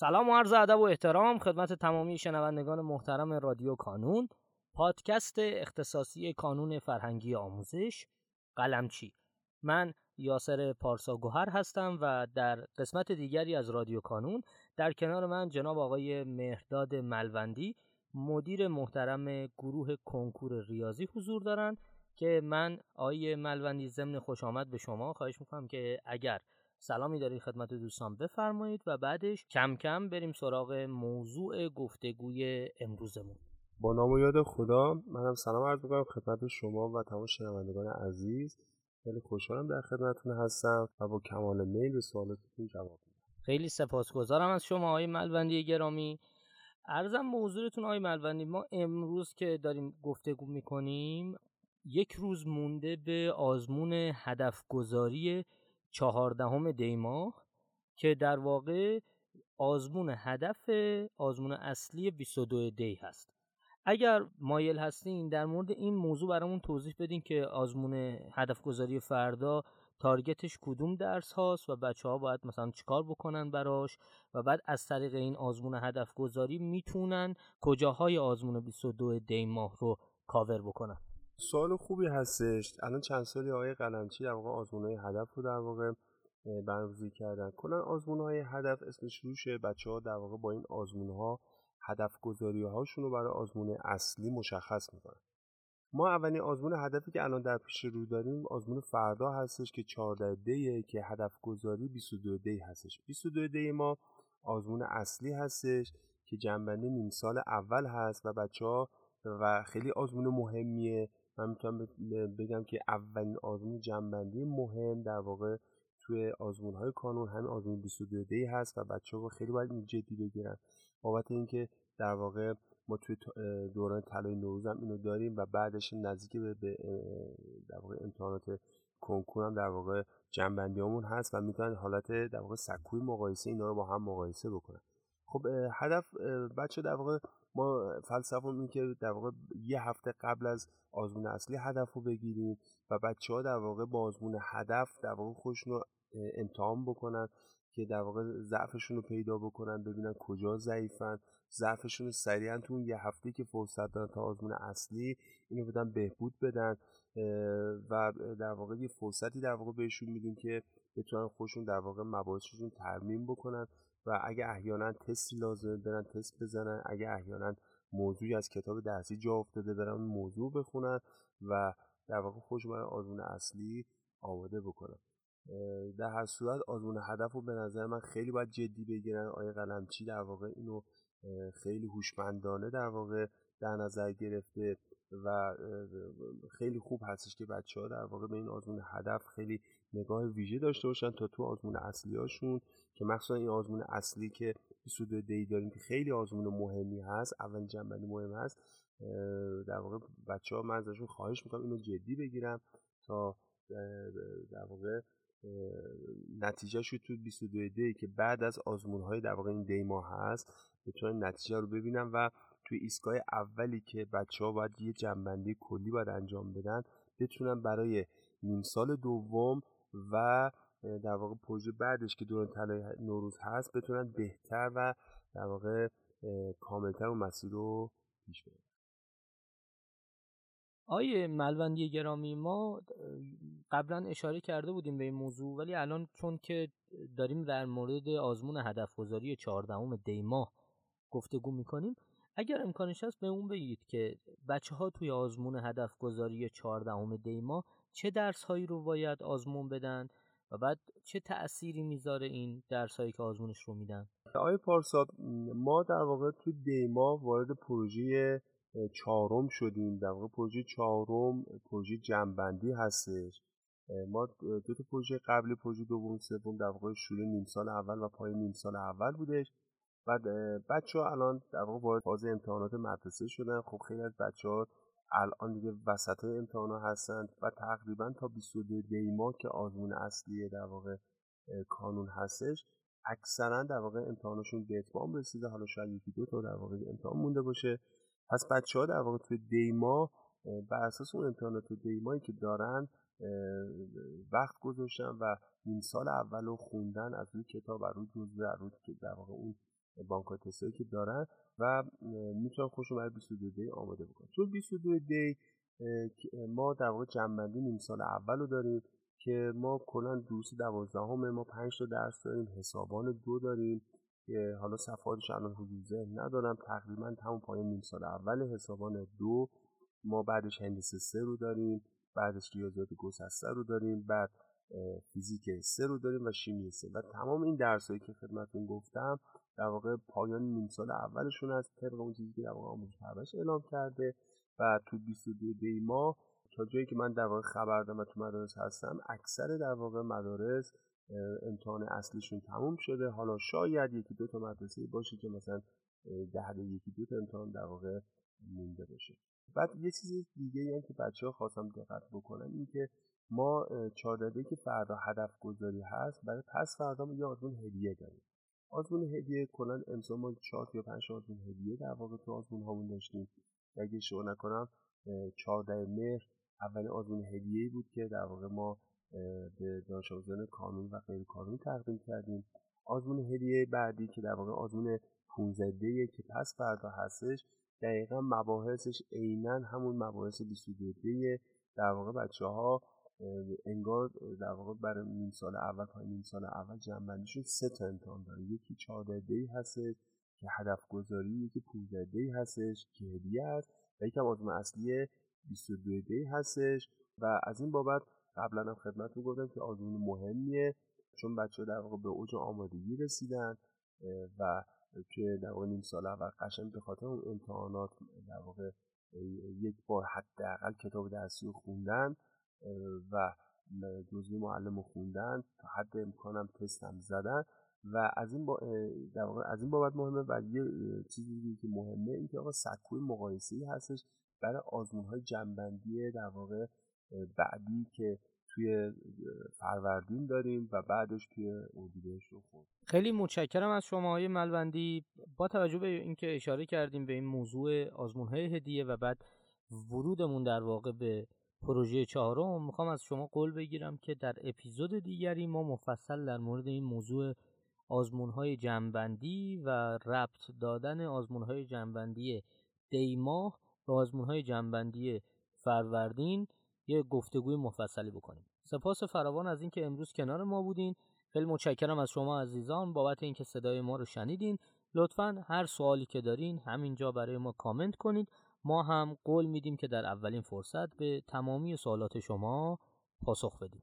سلام و عرض ادب و احترام خدمت تمامی شنوندگان محترم رادیو کانون. پادکست اختصاصی کانون فرهنگی آموزش. قلمچی من یاسر پارسا گوهر هستم و در قسمت دیگری از رادیو کانون در کنار من جناب آقای مهرداد ملوندی مدیر محترم گروه کنکور ریاضی حضور دارند که من آقای ملوندی ضمن خوش آمد به شما خواهش می‌کنم که اگر سلامی دارید خدمت دوستان بفرمایید و بعدش کم کم بریم سراغ موضوع گفتگوی امروزمون. با نام و یاد خدا منم سلام عرض می‌کنم خدمت شما و تمام شنوندگان عزیز. خیلی خوشحالم در خدمتتون هستم و با کمال میل به سوالاتتون جواب میدم. خیلی سپاسگزارم از شما آقای ملوندی گرامی. ارزم موضوعتون آقای ملوندی ما امروز که داریم گفتگو می‌کنیم یک روز مونده به آزمون هدف گذاری چهاردهم دی ماه که در واقع آزمون هدف آزمون اصلی 22 دی هست. اگر مایل هستین در مورد این موضوع برامون توضیح بدین که آزمون هدف گذاری فردا تارگتش کدوم درس هاست و بچه ها باید مثلا چیکار بکنن براش و بعد از طریق این آزمون هدف گذاری می‌تونن کجاهای آزمون 22 دی ماه رو کاور بکنن. سوال خوبی هستش. الان چند سالی آقای قلمچی در واقع آزمون های هدف رو در واقع برنامه‌ریزی کردن. کلا آزمون های هدف اسمش روشه. بچه ها در واقع با این آزمون ها هدف گذاری هاشون رو برای آزمون اصلی مشخص می‌کنن. ما اولین آزمون هدفی که الان در پیش رو داریم آزمون فردا هستش که 14 دیه که هدف گذاری 22 دی هستش. 22 دی ما آزمون اصلی هستش که جنبندی نیم سال اول هست و بچه ها و خیلی آزمون مهمیه. من می‌تونم بگم که اولین آزمون جنبندی مهم در واقع توی آزمون های کانون همین آزمون 22 دی هست و بچه ها خیلی باید جدی بگیرن. بابت اینکه در واقع ما توی دوران طلای نوروز هم اینو داریم و بعدش نزدیک به در واقع امتحانات کنکور هم در واقع جنبندی همون هست و می‌تونن حالت در واقع سکوی مقایسه اینا رو با هم مقایسه بکنن. خب هدف بچه در واقع ما فلسفه که در واقع یه هفته قبل از آزمون اصلی هدف رو بگیریم و بچه ها در واقع با آزمون هدف در واقع خودشون رو امتحان بکنن که در واقع ضعفشون رو پیدا بکنن ببینن کجا ضعیفن. ضعفشون رو سریعا تو اون یه هفته که فرصت دارن تا آزمون اصلی اینو بدن بهبود بدن و در واقع یه فرصتی در واقع بهشون میدیم که بتونن خودشون در واقع مباحثشون ترمیم بکنن و اگه احیانا تستی لازمه برن تست بزنن اگه احیانا موضوعی از کتاب درسی جا افتاده برن موضوع بخونن و در واقع خوش برای آزمون اصلی آماده بکنن. در هر صورت آزمون هدف رو به نظر من خیلی باید جدی بگیرن. آیه قلمچی در واقع اینو خیلی هوشمندانه در واقع در نظر گرفته و خیلی خوب هستش که بچه ها در واقع به این آزمون هدف خیلی نگاه ویژه داشته باشن تا تو آزمون اصلی هاشون که مخصوصا این آزمون اصلی که 22 دی داریم که خیلی آزمون مهمی هست اول جنبندی مهم هست در واقع بچه ها من ازشون خواهش می‌کنم اینو جدی بگیرم تا در واقع نتیجه شد تو 22 دی که بعد از آزمون های در واقع این دی ماه هست بتونن نتیجه رو ببینم و توی ایستگاه اولی که بچه ها باید یه جنبندی کلی باید انجام بدن بتونن برای نیم سال دوم و در واقع پروژه بعدش که دوران طلای نوروز هست بتونن بهتر و در واقع کاملتر و مسیر رو پیش برن آیه ملوندی گرامی ما قبلا اشاره کرده بودیم به این موضوع ولی الان چون که داریم در مورد آزمون هدف گذاری 14 دی ماه گفتگو می‌کنیم اگر امکانش هست به اون بگید که بچه ها توی آزمون هدف گذاری 14 دی ماه چه درس هایی رو باید آزمون بدن و بعد چه تأثیری می‌ذاره این درس هایی که آزمونش رو میدن؟ آقای پارسا ما در واقع توی دیما وارد پروژه چهارم شدیم. در واقع پروژه چهارم پروژه جنبندی هستش. ما دو تا پروژه قبلی پروژه دوم سوم در واقع شروع نیم سال اول و پای نیم سال اول بودش. بعد بچه ها الان در واقع وارد فاز امتحانات مدرسه شدن. خب خیلی از بچه ها الان دیگه وسط امتحان هستند و تقریبا تا 22 دی ماه که آزمون اصلی در واقع کانون هستش اکثرا در واقع امتحانشون به اتمام رسیده. حالا شاید یکی دو تا در واقع امتحان مونده باشه. پس بچه ها در واقع توی دی ماه بر اساس اون امتحانات دی ماهی که دارن وقت گذاشتن و این سال اول رو خوندن از روی کتاب از روی جزوه از روی در واقع اون بانک تستایی که دارن و می‌تونن خودشون برای 22 دی آماده بکنن. چون 22 دی ما در واقع جنبندی نیم سال اول رو داریم که ما کلا دوست دوازدهم ما 5 تا درس داریم حسابان دو داریم که حالا صفحاتش الان حضور ذهن ندارم. تقریبا تمام پایان نیم سال اول حسابان دو. ما بعدش هندسه سه رو داریم بعدش ریاضیات گسسته رو داریم بعد فیزیک سه رو داریم و شیمی سه. و تمام این درسایی که خدمتتون گفتم در واقع پایان نیم سال اولشون از طبق اون چیزی که در واقع آموزش اعلام کرده و تو 22 دی ما تا جایی که من در واقع خبر دارم و تو مدارس هستم اکثر در واقع مدارس امتحان اصلیشون تموم شده. حالا شاید یکی دو تا مدرسه باشه که مثلا ده یکی دو تا امتحان در واقع مونده باشه. بعد یه چیز دیگه هم که بچه ها خواستم دقت بکنن این که ما چهارداده که فردا هدف گذاری هست برای پس فردا ما یه آزمون هدیه داریم. آزمون هدیه کلا امسال ما چهار یا پنج آزمون هدیه در واقع تو آزمون هامون داشتیم. اگه اشتباه نکنم چهارده مهر اولین آزمون هدیه بود که در واقع ما به دانش آموزان کانون و غیر کانونی تقدیم کردیم. آزمون هدیه بعدی که در واقع آزمون 15 که پس فردا هستش دقیقا مباحثش عینا همون مباحث 22 در واقع بچه ها انگار در واقع برای نیم سال اول تا نیم سال اول جنبندیشون سه تا امتحان داره. یکی 14 دی هستش که هدف گذاری یکی 15 دی هستش که هدیه است و یکم آزمون اصلی 22 دی هستش. و از این بابت قبلا هم خدمت رو گفتم که آزمون مهمیه. چون بچه در واقع به اوج آمادگی رسیدن و که در واقع نیم سال اول قشنگ به خاطر اون امتحانات در واقع یک بار حداقل کتاب درسی رو خوندن. و جزوی معلم خوندن تا حد امکانم تست هم زدن. و از این با در واقع از این بابت مهمه و یه چیزی که مهمه این که آقا سکوی مقایسه هستش برای آزمون های جنبندی در واقع بعدی که توی فروردین داریم و بعدش توی اردیبهشت رو خود خیلی متشکرم از شما های ملوندی. با توجه به اینکه اشاره کردیم به این موضوع آزمون های هدیه و بعد ورودمون در واقع به پروژه چهارم می‌خوام از شما قول بگیرم که در اپیزود دیگری ما مفصل در مورد این موضوع آزمون های جنبندی و ربط دادن آزمون های جنبندی دیماه به آزمون های جنبندی فروردین یه گفتگوی مفصلی بکنیم. سپاس فراوان از اینکه امروز کنار ما بودین. خیلی متشکرم از شما عزیزان. بابت اینکه صدای ما رو شنیدین لطفا هر سوالی که دارین همینجا برای ما کامنت کنید. ما هم قول میدیم که در اولین فرصت به تمامی سوالات شما پاسخ بدیم.